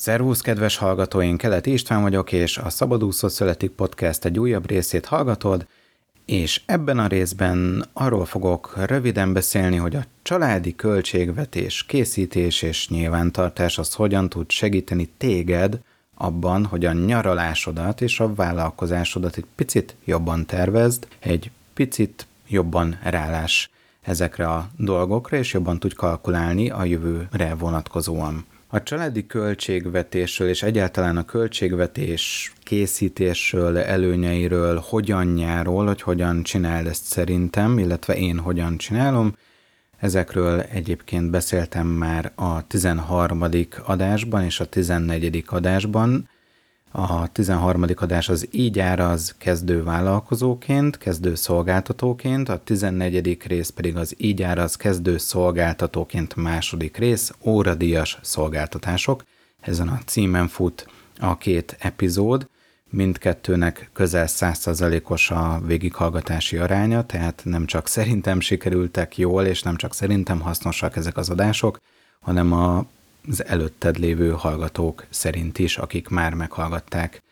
Szervusz, kedves hallgatóink! Kelet István vagyok, és a Szabadúszó Születik Podcast egy újabb részét hallgatod, és ebben a részben arról fogok röviden beszélni, hogy a családi költségvetés készítés és nyilvántartás az hogyan tud segíteni téged abban, hogy a nyaralásodat és a vállalkozásodat egy picit jobban tervezd, egy picit jobban rálás ezekre a dolgokra, és jobban tudj kalkulálni a jövőre vonatkozóan. A családi költségvetésről és egyáltalán a költségvetés készítésről, előnyeiről, hogyanjáról, hogy hogyan csináld ezt szerintem, illetve én hogyan csinálom, Ezekről egyébként beszéltem már a 13. adásban és a 14. adásban. A 13. adás az így áraz kezdő vállalkozóként, kezdő szolgáltatóként, a 14. rész pedig az így áraz kezdő szolgáltatóként második rész, óradíjas szolgáltatások. Ezen a címen fut a két epizód, mindkettőnek közel 100%-os a végighallgatási aránya, tehát nem csak szerintem sikerültek jól, és nem csak szerintem hasznosak ezek az adások, hanem a az előtted lévő hallgatók szerint is, akik már meghallgatták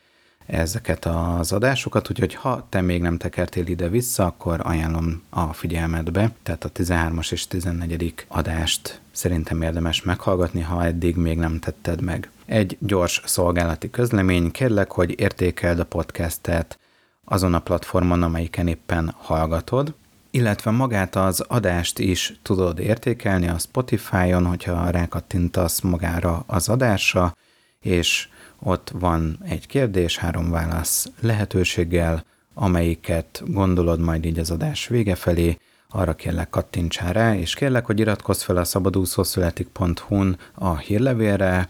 ezeket az adásokat, úgyhogy ha te még nem tekertél ide-vissza, akkor ajánlom a figyelmetbe, tehát a 13-as és 14. adást szerintem érdemes meghallgatni, ha eddig még nem tetted meg. Egy gyors szolgálati közlemény, kérlek, hogy értékeld a podcastet azon a platformon, amelyiken éppen hallgatod, illetve magát az adást is tudod értékelni a Spotify-on, hogyha rákattintasz magára az adásra, és ott van egy kérdés, három válasz lehetőséggel, amelyiket gondolod majd így az adás vége felé, arra kérlek kattintsál rá, és kérlek, hogy iratkozz fel a szabadúszószületik.hu-n a hírlevélre,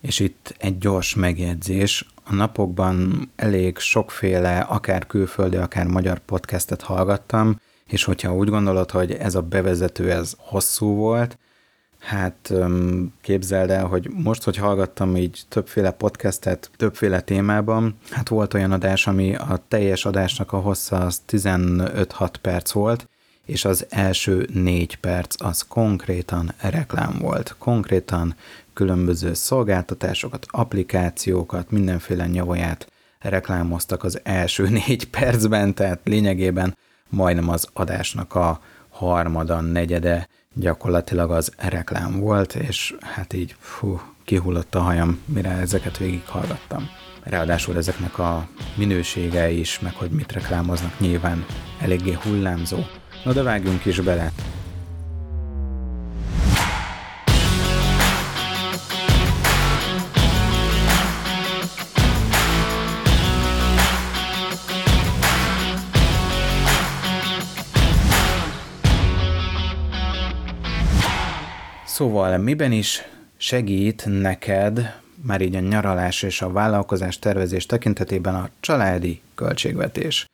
és itt egy gyors megjegyzés. A napokban elég sokféle, akár külföldi, akár magyar podcastet hallgattam, és hogyha úgy gondolod, hogy ez a bevezető, ez hosszú volt, hát képzeld el, hogy most, hogy hallgattam így többféle podcastet, többféle témában, hát volt olyan adás, ami a teljes adásnak a hossza az 15-6 perc volt, és az első négy perc az konkrétan reklám volt. Konkrétan különböző szolgáltatásokat, applikációkat, mindenféle nyavaját reklámoztak az első négy percben, tehát lényegében majdnem az adásnak a harmada, negyede gyakorlatilag az reklám volt, és hát így fú, kihullott a hajam, mire ezeket végighallgattam. Ráadásul ezeknek a minősége is, meg hogy mit reklámoznak nyilván eléggé hullámzó. Na de vágjunk is bele. Szóval miben is segít neked már így a nyaralás és a vállalkozás tervezés tekintetében a családi költségvetés?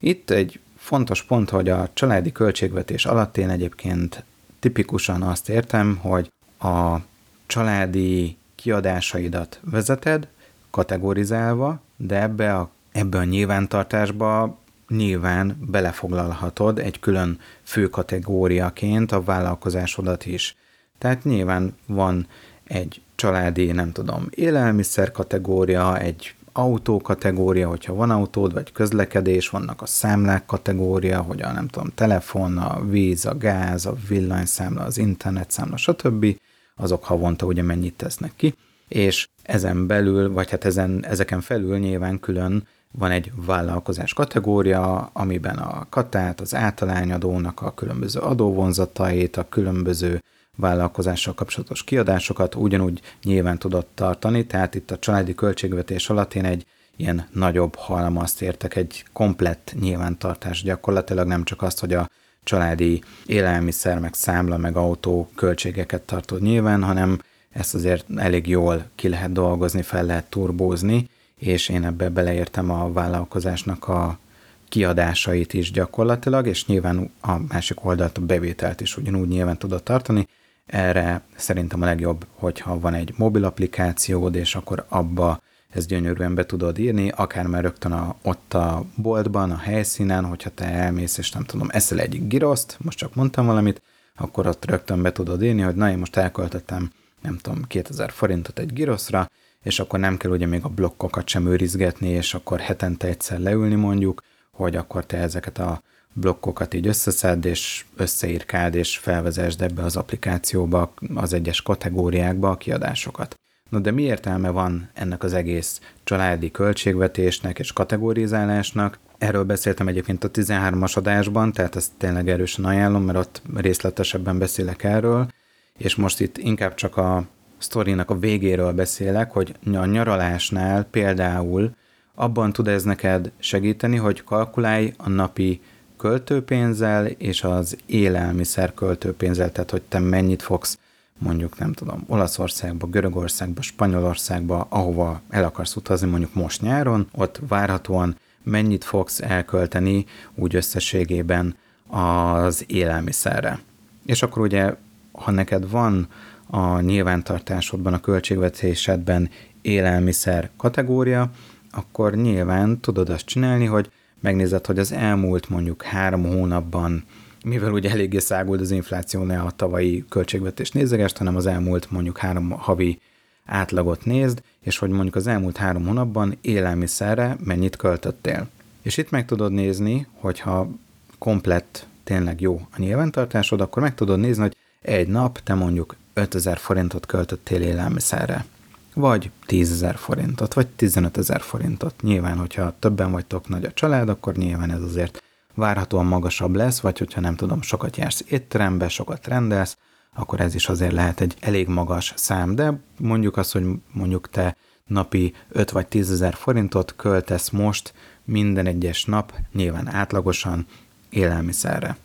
Itt egy fontos pont, hogy a családi költségvetés alatt én egyébként tipikusan azt értem, hogy a családi kiadásaidat vezeted, kategorizálva, de ebbe a, ebbe a nyilvántartásba nyilván belefoglalhatod egy külön fő kategóriaként a vállalkozásodat is. Tehát nyilván van egy családi, nem tudom, élelmiszer kategória, egy autó kategória, hogyha van autód, vagy közlekedés, vannak a számlák kategória, hogy a nem tudom, telefon, a víz, a gáz, a villanyszámla, az internetszámla, stb. Azok havonta ugye mennyit tesznek ki, és ezen belül, vagy hát ezen, ezeken felül nyilván külön van egy vállalkozás kategória, amiben a katát, az általányadónak a különböző adóvonzatait, a különböző vállalkozással kapcsolatos kiadásokat ugyanúgy nyilván tudott tartani, tehát itt a családi költségvetés alatt én egy ilyen nagyobb halmazt értek, egy komplett nyilvántartás gyakorlatilag, nem csak azt, hogy a családi élelmiszer, meg számla, meg autó költségeket tartod nyilván, hanem ezt azért elég jól ki lehet dolgozni, fel lehet turbózni, és én ebbe beleértem a vállalkozásnak a kiadásait is gyakorlatilag, és nyilván a másik oldalt a bevételt is ugyanúgy nyilván tudod tartani, erre szerintem a legjobb, hogyha van egy mobil applikációd, és akkor abba ezt gyönyörűen be tudod írni, akár már rögtön a, ott a boltban, a helyszínen, hogyha te elmész, és nem tudom, eszel egy giroszt, most csak mondtam valamit, akkor ott rögtön be tudod írni, hogy na, én most elköltöttem, nem tudom, 2000 forintot egy giroszra, és akkor nem kell ugye még a blokkokat sem őrizgetni, és akkor hetente egyszer leülni mondjuk, hogy akkor te ezeket a blokkokat így összeszedd, és összeírkáld, és felvezesd ebbe az applikációba az egyes kategóriákba a kiadásokat. No de mi értelme van ennek az egész családi költségvetésnek és kategorizálásnak? Erről beszéltem egyébként a 13-as adásban, tehát ezt tényleg erősen ajánlom, mert ott részletesebben beszélek erről, és most itt inkább csak a sztorinak a végéről beszélek, hogy a nyaralásnál például abban tud ez neked segíteni, hogy kalkulálj a napi költőpénzzel és az élelmiszer költőpénzzel, tehát hogy te mennyit fogsz mondjuk nem tudom, Olaszországba, Görögországba, Spanyolországba, ahova el akarsz utazni mondjuk most nyáron, ott várhatóan mennyit fogsz elkölteni úgy összességében az élelmiszerre. És akkor ugye, ha neked van a nyilvántartásodban, a költségvetésedben élelmiszer kategória, akkor nyilván tudod azt csinálni, hogy megnézed, hogy az elmúlt mondjuk három hónapban, mivel ugye eléggé szágult az infláció, ne a tavalyi költségvetés nézegest, hanem az elmúlt mondjuk három havi átlagot nézd, és hogy mondjuk az elmúlt három hónapban élelmiszerre mennyit költöttél. És itt meg tudod nézni, hogyha komplett tényleg jó a nyilvántartásod, akkor meg tudod nézni, hogy egy nap te mondjuk 5000 forintot költöttél élelmiszerre vagy 10 ezer forintot, vagy 15 ezer forintot. Nyilván, hogyha többen vagytok nagy a család, akkor nyilván ez azért várhatóan magasabb lesz, vagy hogyha nem tudom, sokat jársz étterembe, sokat rendelsz, akkor ez is azért lehet egy elég magas szám, de mondjuk azt, hogy mondjuk te napi 5 vagy 10 ezer forintot költesz most minden egyes nap, nyilván átlagosan élelmiszerre.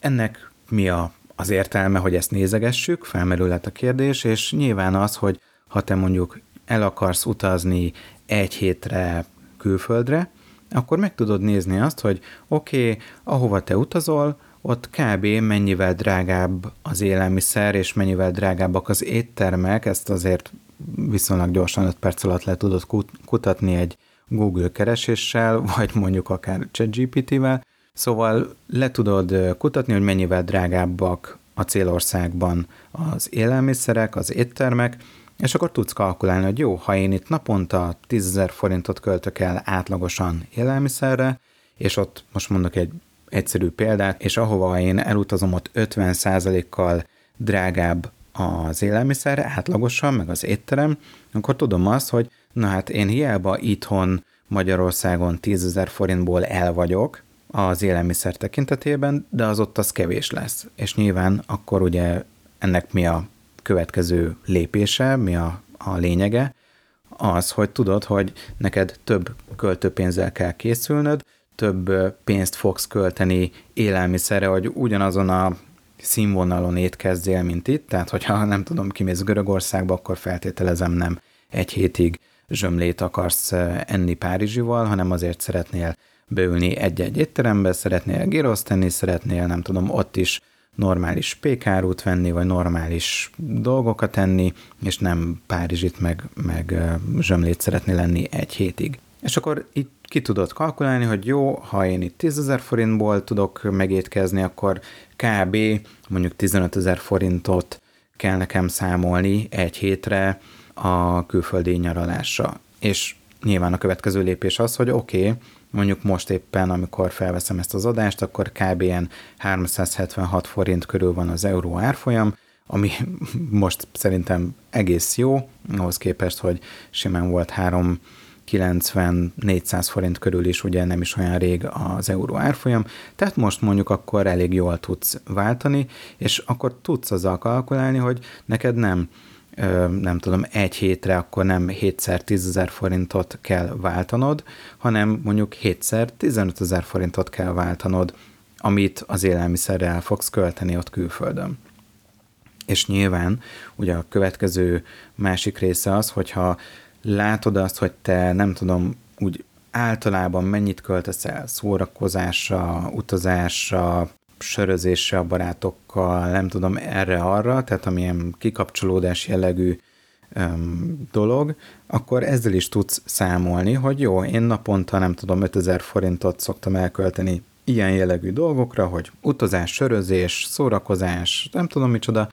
Ennek mi a, az értelme, hogy ezt nézegessük, felmerülhet a kérdés, és nyilván az, hogy ha te mondjuk el akarsz utazni egy hétre külföldre, akkor meg tudod nézni azt, hogy oké, okay, ahova te utazol, ott kb. mennyivel drágább az élelmiszer, és mennyivel drágábbak az éttermek, ezt azért viszonylag gyorsan 5 perc alatt le tudod kutatni egy Google kereséssel, vagy mondjuk akár ChatGPT-vel, szóval le tudod kutatni, hogy mennyivel drágábbak a célországban az élelmiszerek, az éttermek, és akkor tudsz kalkulálni, hogy jó, ha én itt naponta 10 forintot költök el átlagosan élelmiszerre, és ott most mondok egy egyszerű példát, és ahova én elutazom, ott 50%-kal drágább az élelmiszerre, átlagosan, meg az étterem, akkor tudom azt, hogy na hát én hiába itthon Magyarországon 10 forintból el vagyok az élelmiszer tekintetében, de az ott az kevés lesz. És nyilván akkor ugye ennek mi a következő lépése, mi a, a lényege, az, hogy tudod, hogy neked több költőpénzzel kell készülnöd, több pénzt fogsz költeni élelmiszerre, hogy ugyanazon a színvonalon étkezzél, mint itt, tehát hogyha nem tudom, kimész Görögországba, akkor feltételezem nem egy hétig zsömlét akarsz enni Párizsival, hanem azért szeretnél beülni egy-egy étterembe, szeretnél gíroszt tenni, szeretnél, nem tudom, ott is normális pékárút venni, vagy normális dolgokat enni, és nem Párizsit meg, meg zsömlét szeretni lenni egy hétig. És akkor így ki tudod kalkulálni, hogy jó, ha én itt 10 ezer forintból tudok megétkezni, akkor kb. mondjuk 15 ezer forintot kell nekem számolni egy hétre a külföldi nyaralásra. És nyilván a következő lépés az, hogy oké, okay, mondjuk most éppen, amikor felveszem ezt az adást, akkor kb. 376 forint körül van az euró árfolyam, ami most szerintem egész jó, ahhoz képest, hogy simán volt 3 90-400 forint körül is ugye nem is olyan rég az euró árfolyam, tehát most mondjuk akkor elég jól tudsz váltani, és akkor tudsz azzal kalkulálni, hogy neked nem nem tudom, egy hétre akkor nem 7-szer 10 ezer forintot kell váltanod, hanem mondjuk 7-szer 15 ezer forintot kell váltanod, amit az élelmiszerre el fogsz költeni ott külföldön. És nyilván ugye a következő másik része az, hogyha látod azt, hogy te nem tudom, úgy általában mennyit költesz el szórakozásra, utazásra, sörözésre a barátokkal, nem tudom, erre-arra, tehát amilyen kikapcsolódás jellegű um, dolog, akkor ezzel is tudsz számolni, hogy jó, én naponta nem tudom, 5000 forintot szoktam elkölteni ilyen jellegű dolgokra, hogy utazás, sörözés, szórakozás, nem tudom micsoda,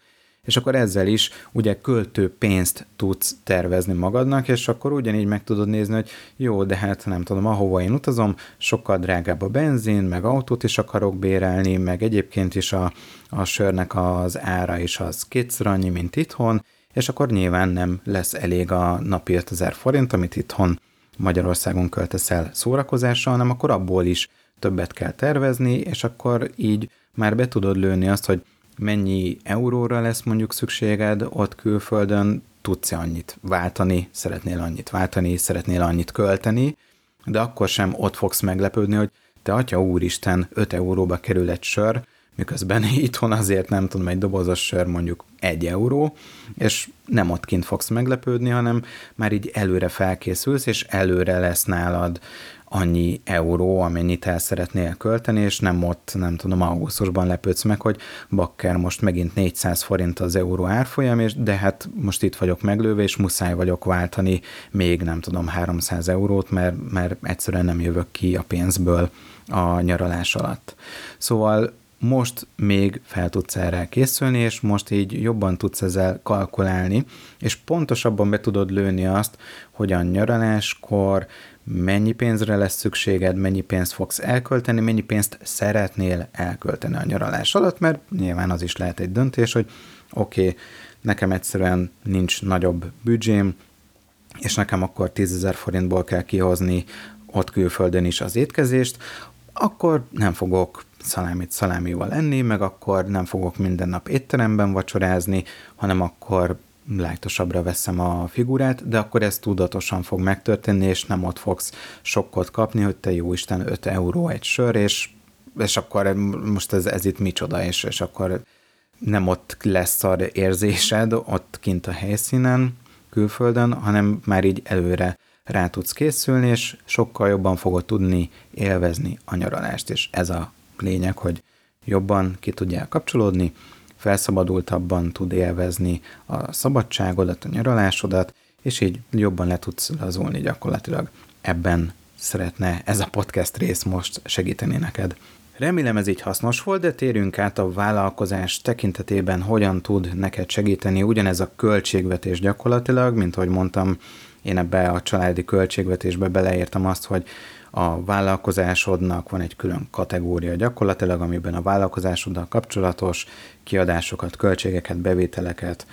és akkor ezzel is ugye költő pénzt tudsz tervezni magadnak, és akkor ugyanígy meg tudod nézni, hogy jó, de hát nem tudom, ahova én utazom, sokkal drágább a benzin, meg autót is akarok bérelni, meg egyébként is a, a sörnek az ára is az kétszer annyi, mint itthon, és akkor nyilván nem lesz elég a napi 5000 forint, amit itthon Magyarországon költesz el szórakozásra, hanem akkor abból is többet kell tervezni, és akkor így már be tudod lőni azt, hogy mennyi euróra lesz mondjuk szükséged ott külföldön, tudsz-e annyit váltani, szeretnél annyit váltani, szeretnél annyit költeni, de akkor sem ott fogsz meglepődni, hogy te atya úristen, 5 euróba kerül egy sör, miközben itthon azért nem tudom, egy dobozos sör mondjuk egy euró, és nem ott kint fogsz meglepődni, hanem már így előre felkészülsz, és előre lesz nálad annyi euró, amennyit el szeretnél költeni, és nem ott, nem tudom, augusztusban lepődsz meg, hogy bakker, most megint 400 forint az euró árfolyam, és de hát most itt vagyok meglőve, és muszáj vagyok váltani még, nem tudom, 300 eurót, mert, mert egyszerűen nem jövök ki a pénzből a nyaralás alatt. Szóval most még fel tudsz erre készülni, és most így jobban tudsz ezzel kalkulálni, és pontosabban be tudod lőni azt, hogy a nyaraláskor mennyi pénzre lesz szükséged, mennyi pénzt fogsz elkölteni, mennyi pénzt szeretnél elkölteni a nyaralás alatt, mert nyilván az is lehet egy döntés, hogy oké, okay, nekem egyszerűen nincs nagyobb büdzsém, és nekem akkor 10 ezer forintból kell kihozni ott külföldön is az étkezést, akkor nem fogok szalámit szalámival enni, meg akkor nem fogok minden nap étteremben vacsorázni, hanem akkor lájtosabbra veszem a figurát, de akkor ez tudatosan fog megtörténni, és nem ott fogsz sokkot kapni, hogy te jó Isten 5 euró egy sör, és, és akkor most ez, ez itt micsoda, és, és akkor nem ott lesz szar érzésed, ott kint a helyszínen, külföldön, hanem már így előre rá tudsz készülni, és sokkal jobban fogod tudni élvezni a nyaralást, és ez a lényeg, hogy jobban ki tudjál kapcsolódni, felszabadultabban tud élvezni a szabadságodat, a nyaralásodat, és így jobban le tudsz lazulni gyakorlatilag. Ebben szeretne ez a podcast rész most segíteni neked. Remélem ez így hasznos volt, de térjünk át a vállalkozás tekintetében, hogyan tud neked segíteni ugyanez a költségvetés gyakorlatilag, mint ahogy mondtam, én ebbe a családi költségvetésbe beleértem azt, hogy a vállalkozásodnak. Van egy külön kategória gyakorlatilag, amiben a vállalkozásoddal kapcsolatos kiadásokat, költségeket, bevételeket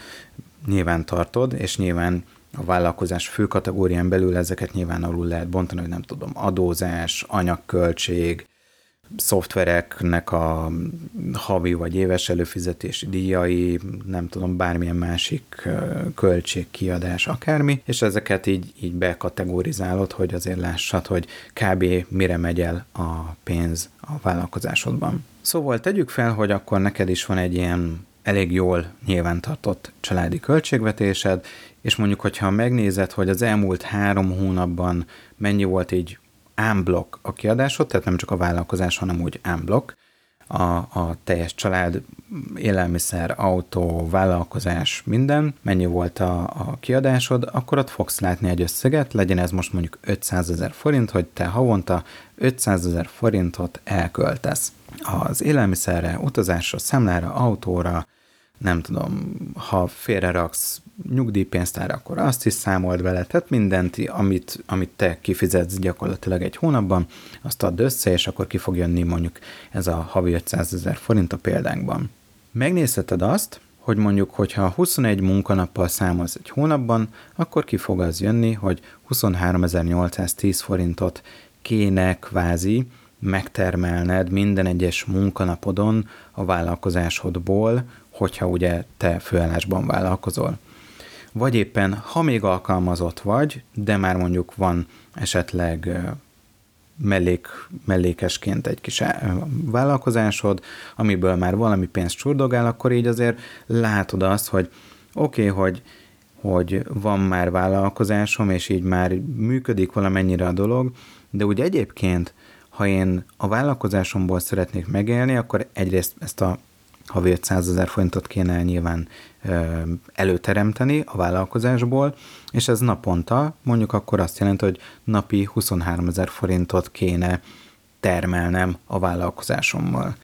nyilván tartod, és nyilván a vállalkozás fő kategórián belül ezeket nyilván alul lehet bontani, hogy nem tudom, adózás, anyagköltség, szoftvereknek a havi vagy éves előfizetési díjai, nem tudom, bármilyen másik költség, kiadás, akármi, és ezeket így, így bekategorizálod, hogy azért lássad, hogy kb. mire megy el a pénz a vállalkozásodban. Szóval tegyük fel, hogy akkor neked is van egy ilyen elég jól nyilvántartott családi költségvetésed, és mondjuk, hogyha megnézed, hogy az elmúlt három hónapban mennyi volt így unblock a kiadásod, tehát nem csak a vállalkozás, hanem úgy unblock, a, a teljes család, élelmiszer, autó, vállalkozás, minden, mennyi volt a, a kiadásod, akkor ott fogsz látni egy összeget, legyen ez most mondjuk 500 ezer forint, hogy te havonta 500 ezer forintot elköltesz. Az élelmiszerre, utazásra, szemlára, autóra, nem tudom, ha félreraksz nyugdíjpénztár, akkor azt is számold vele, tehát mindent, amit, amit te kifizetsz gyakorlatilag egy hónapban, azt add össze, és akkor ki fog jönni mondjuk ez a havi 500 ezer forint a példánkban. Megnézheted azt, hogy mondjuk, hogyha 21 munkanappal számolsz egy hónapban, akkor ki fog az jönni, hogy 23.810 forintot kéne kvázi megtermelned minden egyes munkanapodon a vállalkozásodból, hogyha ugye te főállásban vállalkozol. Vagy éppen, ha még alkalmazott vagy, de már mondjuk van esetleg mellék, mellékesként egy kis vállalkozásod, amiből már valami pénzt csurdogál, akkor így azért látod azt, hogy oké, okay, hogy, hogy van már vállalkozásom, és így már működik valamennyire a dolog, de úgy egyébként, ha én a vállalkozásomból szeretnék megélni, akkor egyrészt ezt a havi 500 ezer forintot kéne nyilván előteremteni a vállalkozásból, és ez naponta mondjuk akkor azt jelenti, hogy napi 23 ezer forintot kéne termelnem a vállalkozásommal.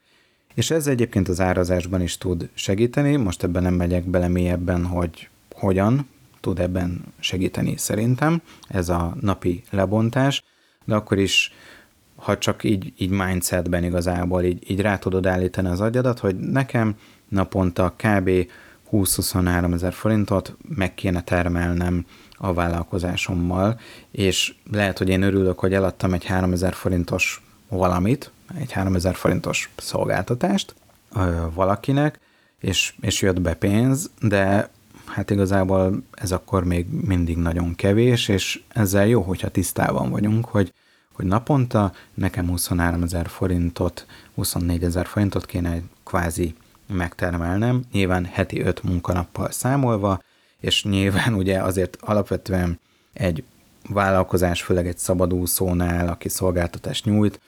És ez egyébként az árazásban is tud segíteni, most ebben nem megyek bele mélyebben, hogy hogyan tud ebben segíteni szerintem, ez a napi lebontás, de akkor is, ha csak így, így mindsetben igazából így, így rá tudod állítani az agyadat, hogy nekem naponta kb. 20-23 ezer forintot meg kéne termelnem a vállalkozásommal, és lehet, hogy én örülök, hogy eladtam egy 3000 forintos valamit, egy 3000 forintos szolgáltatást valakinek, és, és jött be pénz, de hát igazából ez akkor még mindig nagyon kevés, és ezzel jó, hogyha tisztában vagyunk, hogy, hogy naponta nekem 23 ezer forintot, 24 ezer forintot kéne kvázi megtermelnem, nyilván heti 5 munkanappal számolva, és nyilván ugye azért alapvetően egy vállalkozás, főleg egy szabadúszónál, aki szolgáltatást nyújt,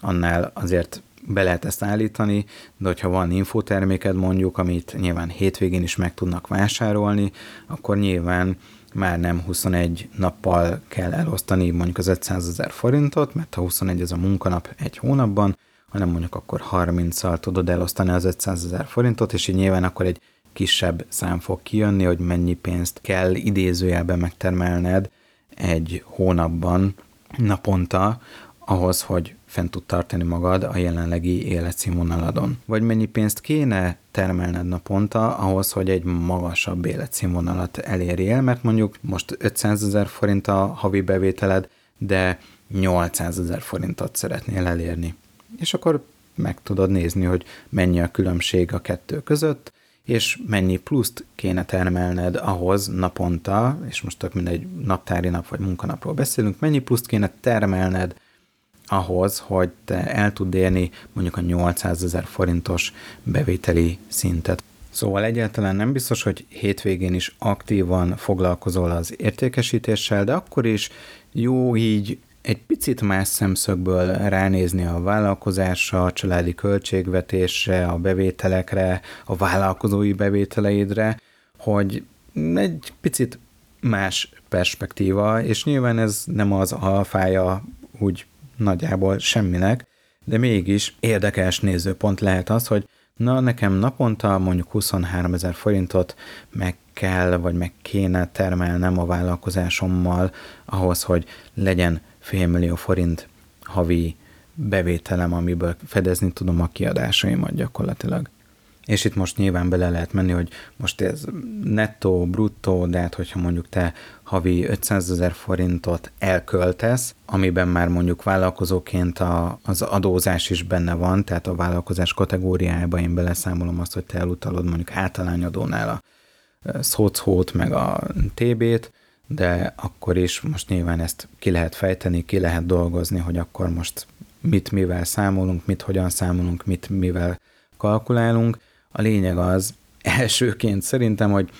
annál azért be lehet ezt állítani, de hogyha van infoterméked mondjuk, amit nyilván hétvégén is meg tudnak vásárolni, akkor nyilván már nem 21 nappal kell elosztani mondjuk az 500 ezer forintot, mert ha 21 ez a munkanap egy hónapban, hanem mondjuk akkor 30-szal tudod elosztani az 500 ezer forintot, és így nyilván akkor egy kisebb szám fog kijönni, hogy mennyi pénzt kell idézőjelben megtermelned egy hónapban naponta ahhoz, hogy fent tud tartani magad a jelenlegi életszínvonaladon. Vagy mennyi pénzt kéne termelned naponta ahhoz, hogy egy magasabb életszínvonalat elérjél, mert mondjuk most 500 ezer forint a havi bevételed, de 800 ezer forintot szeretnél elérni. És akkor meg tudod nézni, hogy mennyi a különbség a kettő között, és mennyi pluszt kéne termelned ahhoz naponta, és most tök mindegy naptári nap vagy munkanapról beszélünk, mennyi pluszt kéne termelned ahhoz, hogy te el tud érni mondjuk a 800 ezer forintos bevételi szintet. Szóval egyáltalán nem biztos, hogy hétvégén is aktívan foglalkozol az értékesítéssel, de akkor is jó így egy picit más szemszögből ránézni a vállalkozásra, a családi költségvetésre, a bevételekre, a vállalkozói bevételeidre, hogy egy picit más perspektíva, és nyilván ez nem az alfája úgy nagyjából semminek, de mégis érdekes nézőpont lehet az, hogy na nekem naponta mondjuk 23 ezer forintot meg kell, vagy meg kéne termelnem a vállalkozásommal ahhoz, hogy legyen félmillió forint havi bevételem, amiből fedezni tudom a kiadásaimat gyakorlatilag. És itt most nyilván bele lehet menni, hogy most ez nettó, bruttó, de hát hogyha mondjuk te havi 500 ezer forintot elköltesz, amiben már mondjuk vállalkozóként a, az adózás is benne van, tehát a vállalkozás kategóriájába én beleszámolom azt, hogy te elutalod mondjuk általányadónál a szocót, meg a TB-t, de akkor is most nyilván ezt ki lehet fejteni, ki lehet dolgozni, hogy akkor most mit mivel számolunk, mit hogyan számolunk, mit mivel kalkulálunk, a lényeg az, elsőként szerintem, hogy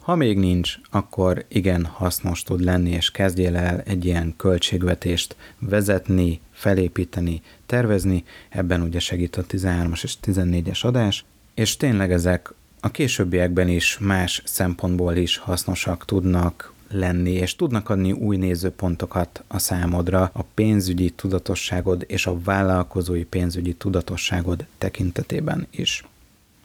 ha még nincs, akkor igen hasznos tud lenni, és kezdjél el egy ilyen költségvetést vezetni, felépíteni, tervezni, ebben ugye segít a 13-as és 14-es adás, és tényleg ezek a későbbiekben is más szempontból is hasznosak tudnak lenni, és tudnak adni új nézőpontokat a számodra a pénzügyi tudatosságod és a vállalkozói pénzügyi tudatosságod tekintetében is.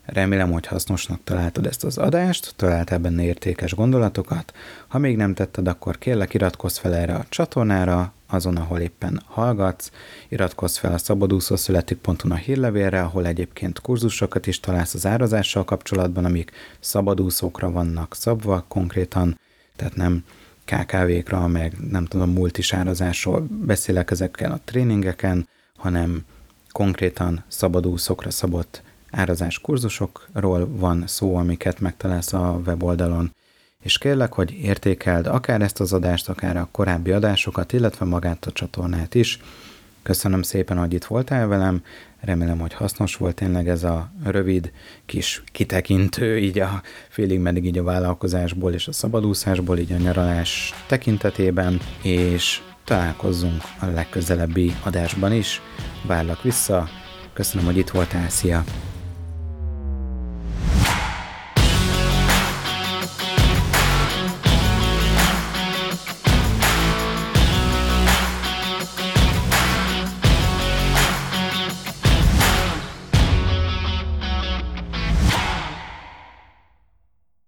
Remélem, hogy hasznosnak találtad ezt az adást, találtál benne értékes gondolatokat. Ha még nem tetted, akkor kérlek iratkozz fel erre a csatornára, azon, ahol éppen hallgatsz, iratkozz fel a szabadúszószületik.hu a hírlevélre, ahol egyébként kurzusokat is találsz az árazással kapcsolatban, amik szabadúszókra vannak szabva konkrétan, tehát nem KKV-kra, meg nem tudom, multisárazásról beszélek ezeken a tréningeken, hanem konkrétan szabadúszókra szabott árazás kurzusokról van szó, amiket megtalálsz a weboldalon, és kérlek, hogy értékeld akár ezt az adást, akár a korábbi adásokat, illetve magát a csatornát is. Köszönöm szépen, hogy itt voltál velem, remélem, hogy hasznos volt tényleg ez a rövid kis kitekintő, így a félig meddig így a vállalkozásból és a szabadúszásból, így a nyaralás tekintetében, és találkozzunk a legközelebbi adásban is. Várlak vissza, köszönöm, hogy itt voltál, szia!